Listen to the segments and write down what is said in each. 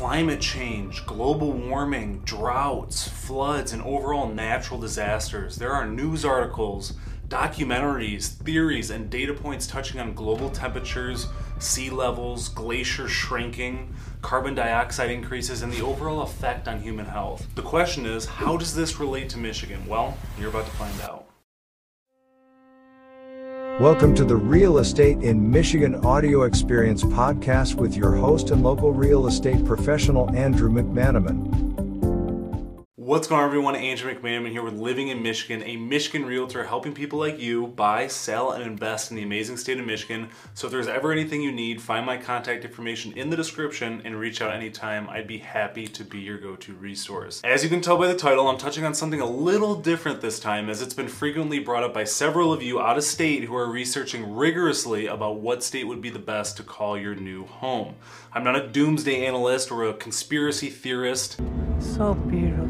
climate change, global warming, droughts, floods, and overall natural disasters. There are news articles, documentaries, theories, and data points touching on global temperatures, sea levels, glacier shrinking, carbon dioxide increases, and the overall effect on human health. The question is, how does this relate to Michigan? Well, you're about to find out. Welcome to the Real Estate in Michigan Audio Experience podcast with your host and local real estate professional, Andrew McManamon. What's going on, everyone? Andrew McManamon here with Living in Michigan, a Michigan realtor helping people like you buy, sell, and invest in the amazing state of Michigan. So, if there's ever anything you need, find my contact information in the description and reach out anytime. I'd be happy to be your go to resource. As you can tell by the title, I'm touching on something a little different this time, as it's been frequently brought up by several of you out of state who are researching rigorously about what state would be the best to call your new home. I'm not a doomsday analyst or a conspiracy theorist. So beautiful.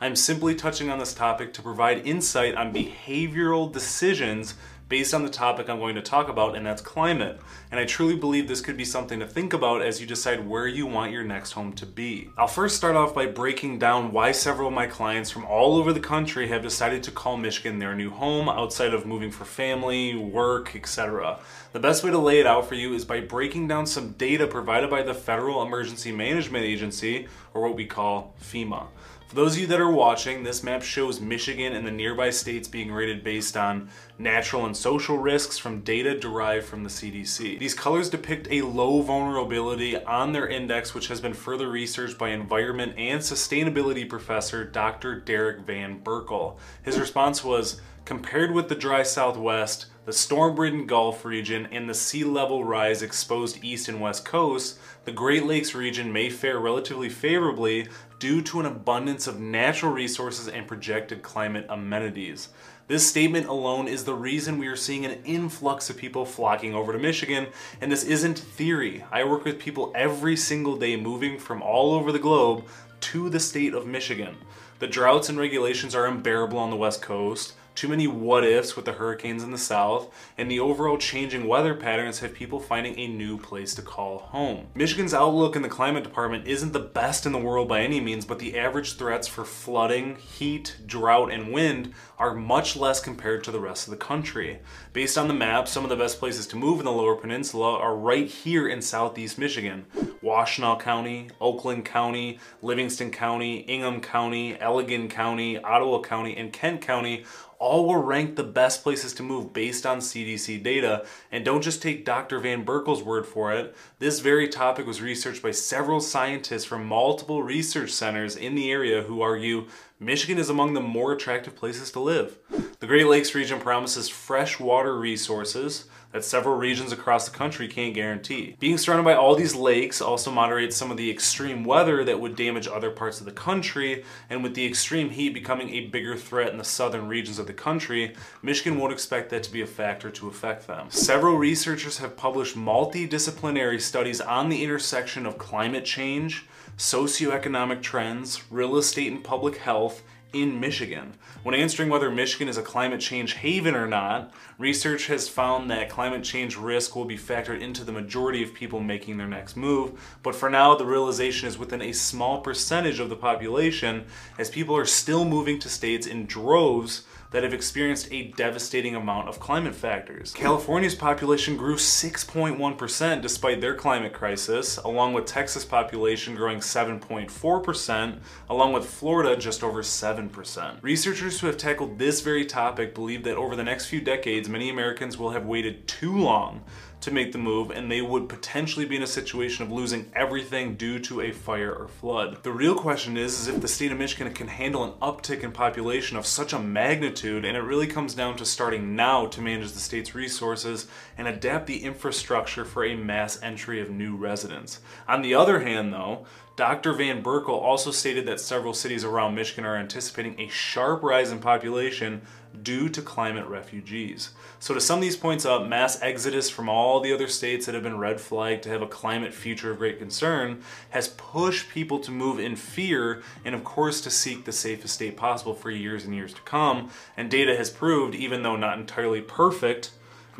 I'm simply touching on this topic to provide insight on behavioral decisions based on the topic I'm going to talk about, and that's climate. And I truly believe this could be something to think about as you decide where you want your next home to be. I'll first start off by breaking down why several of my clients from all over the country have decided to call Michigan their new home outside of moving for family, work, etc. The best way to lay it out for you is by breaking down some data provided by the Federal Emergency Management Agency, or what we call FEMA. For those of you that are watching, this map shows Michigan and the nearby states being rated based on natural and social risks from data derived from the CDC. These colors depict a low vulnerability on their index, which has been further researched by environment and sustainability professor Dr. Derek Van Berkel. His response was compared with the dry southwest, the storm-ridden Gulf region, and the sea level rise exposed east and west coasts, the Great Lakes region may fare relatively favorably due to an abundance of natural resources and projected climate amenities. This statement alone is the reason we are seeing an influx of people flocking over to Michigan, and this isn't theory. I work with people every single day moving from all over the globe to the state of Michigan. The droughts and regulations are unbearable on the West Coast too many what ifs with the hurricanes in the south, and the overall changing weather patterns have people finding a new place to call home. Michigan's outlook in the climate department isn't the best in the world by any means, but the average threats for flooding, heat, drought, and wind are much less compared to the rest of the country. Based on the map, some of the best places to move in the lower peninsula are right here in southeast Michigan. Washtenaw County, Oakland County, Livingston County, Ingham County, Allegan County, Ottawa County, and Kent County all were ranked the best places to move based on CDC data. And don't just take Dr. Van Berkel's word for it. This very topic was researched by several scientists from multiple research centers in the area who argue Michigan is among the more attractive places to live. The Great Lakes region promises fresh water resources that several regions across the country can't guarantee. Being surrounded by all these lakes also moderates some of the extreme weather that would damage other parts of the country, and with the extreme heat becoming a bigger threat in the southern regions of the country, Michigan won't expect that to be a factor to affect them. Several researchers have published multidisciplinary studies on the intersection of climate change, socioeconomic trends, real estate and public health, in Michigan. When answering whether Michigan is a climate change haven or not, research has found that climate change risk will be factored into the majority of people making their next move, but for now the realization is within a small percentage of the population as people are still moving to states in droves that have experienced a devastating amount of climate factors. California's population grew 6.1% despite their climate crisis, along with Texas population growing 7.4%, along with Florida just over 7%. Researchers who have tackled this very topic believe that over the next few decades, many Americans will have waited too long to make the move and they would potentially be in a situation of losing everything due to a fire or flood. The real question is, is if the state of Michigan can handle an uptick in population of such a magnitude and it really comes down to starting now to manage the state's resources and adapt the infrastructure for a mass entry of new residents. On the other hand though, Dr. Van Berkel also stated that several cities around Michigan are anticipating a sharp rise in population due to climate refugees. So, to sum these points up, mass exodus from all the other states that have been red flagged to have a climate future of great concern has pushed people to move in fear and, of course, to seek the safest state possible for years and years to come. And data has proved, even though not entirely perfect,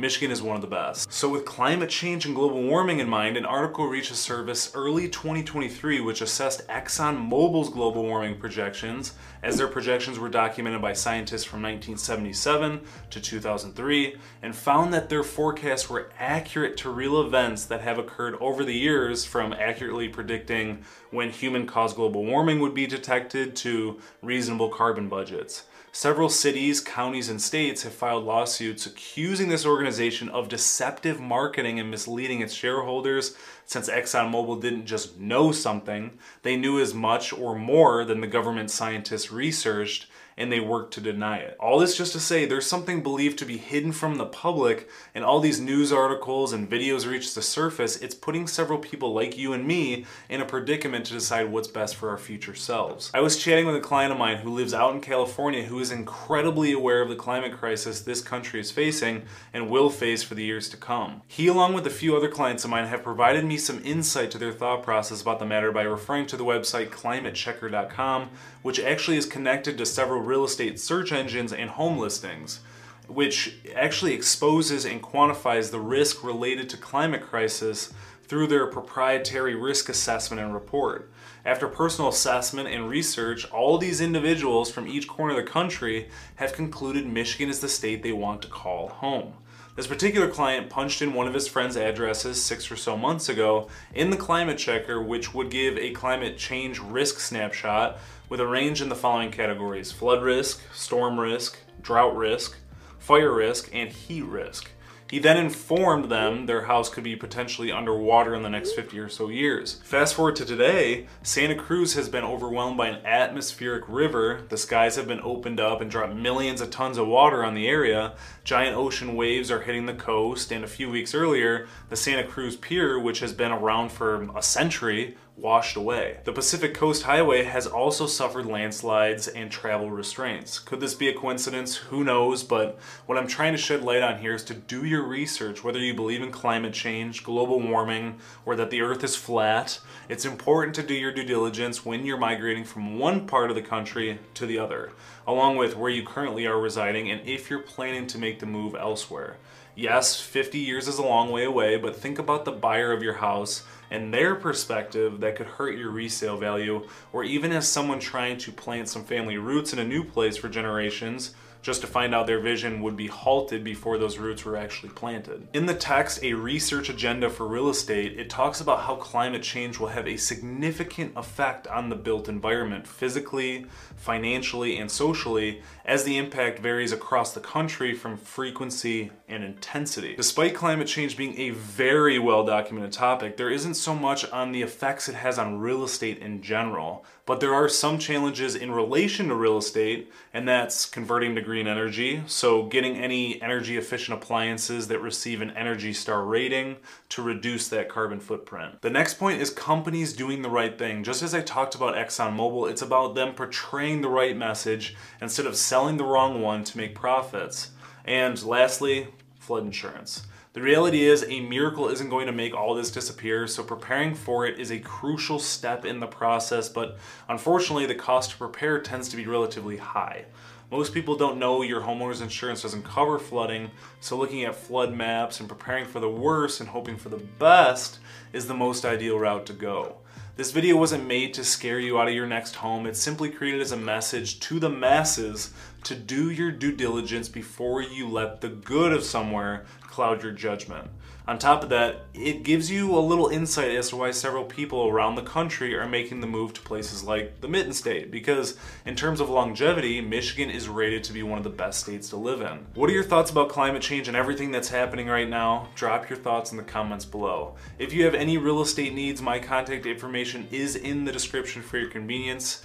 Michigan is one of the best. So, with climate change and global warming in mind, an article reached a service early 2023 which assessed ExxonMobil's global warming projections, as their projections were documented by scientists from 1977 to 2003, and found that their forecasts were accurate to real events that have occurred over the years, from accurately predicting when human caused global warming would be detected to reasonable carbon budgets. Several cities, counties, and states have filed lawsuits accusing this organization of deceptive marketing and misleading its shareholders. Since ExxonMobil didn't just know something, they knew as much or more than the government scientists researched and they work to deny it. All this just to say there's something believed to be hidden from the public, and all these news articles and videos reach the surface, it's putting several people like you and me in a predicament to decide what's best for our future selves. I was chatting with a client of mine who lives out in California who is incredibly aware of the climate crisis this country is facing and will face for the years to come. He, along with a few other clients of mine, have provided me some insight to their thought process about the matter by referring to the website climatechecker.com, which actually is connected to several real estate search engines and home listings, which actually exposes and quantifies the risk related to climate crisis through their proprietary risk assessment and report. After personal assessment and research, all these individuals from each corner of the country have concluded Michigan is the state they want to call home. This particular client punched in one of his friend's addresses six or so months ago in the climate checker, which would give a climate change risk snapshot with a range in the following categories flood risk, storm risk, drought risk, fire risk, and heat risk. He then informed them their house could be potentially underwater in the next 50 or so years. Fast forward to today, Santa Cruz has been overwhelmed by an atmospheric river. The skies have been opened up and dropped millions of tons of water on the area. Giant ocean waves are hitting the coast, and a few weeks earlier, the Santa Cruz Pier, which has been around for a century, washed away. The Pacific Coast Highway has also suffered landslides and travel restraints. Could this be a coincidence? Who knows? But what I'm trying to shed light on here is to do your research, whether you believe in climate change, global warming, or that the earth is flat. It's important to do your due diligence when you're migrating from one part of the country to the other, along with where you currently are residing and if you're planning to make the move elsewhere. Yes, 50 years is a long way away, but think about the buyer of your house and their perspective that could hurt your resale value, or even as someone trying to plant some family roots in a new place for generations just to find out their vision would be halted before those roots were actually planted. In the text, A Research Agenda for Real Estate, it talks about how climate change will have a significant effect on the built environment physically, financially, and socially as the impact varies across the country from frequency and intensity. Despite climate change being a very well documented topic, there isn't so much on the effects it has on real estate in general, but there are some challenges in relation to real estate, and that's converting to green energy. So, getting any energy efficient appliances that receive an Energy Star rating to reduce that carbon footprint. The next point is companies doing the right thing. Just as I talked about ExxonMobil, it's about them portraying the right message instead of selling the wrong one to make profits. And lastly, flood insurance. The reality is, a miracle isn't going to make all this disappear, so preparing for it is a crucial step in the process, but unfortunately, the cost to prepare tends to be relatively high. Most people don't know your homeowner's insurance doesn't cover flooding, so looking at flood maps and preparing for the worst and hoping for the best is the most ideal route to go. This video wasn't made to scare you out of your next home. It's simply created as a message to the masses to do your due diligence before you let the good of somewhere cloud your judgment. On top of that, it gives you a little insight as to why several people around the country are making the move to places like the Mitten State, because in terms of longevity, Michigan is rated to be one of the best states to live in. What are your thoughts about climate change and everything that's happening right now? Drop your thoughts in the comments below. If you have any real estate needs, my contact information is in the description for your convenience.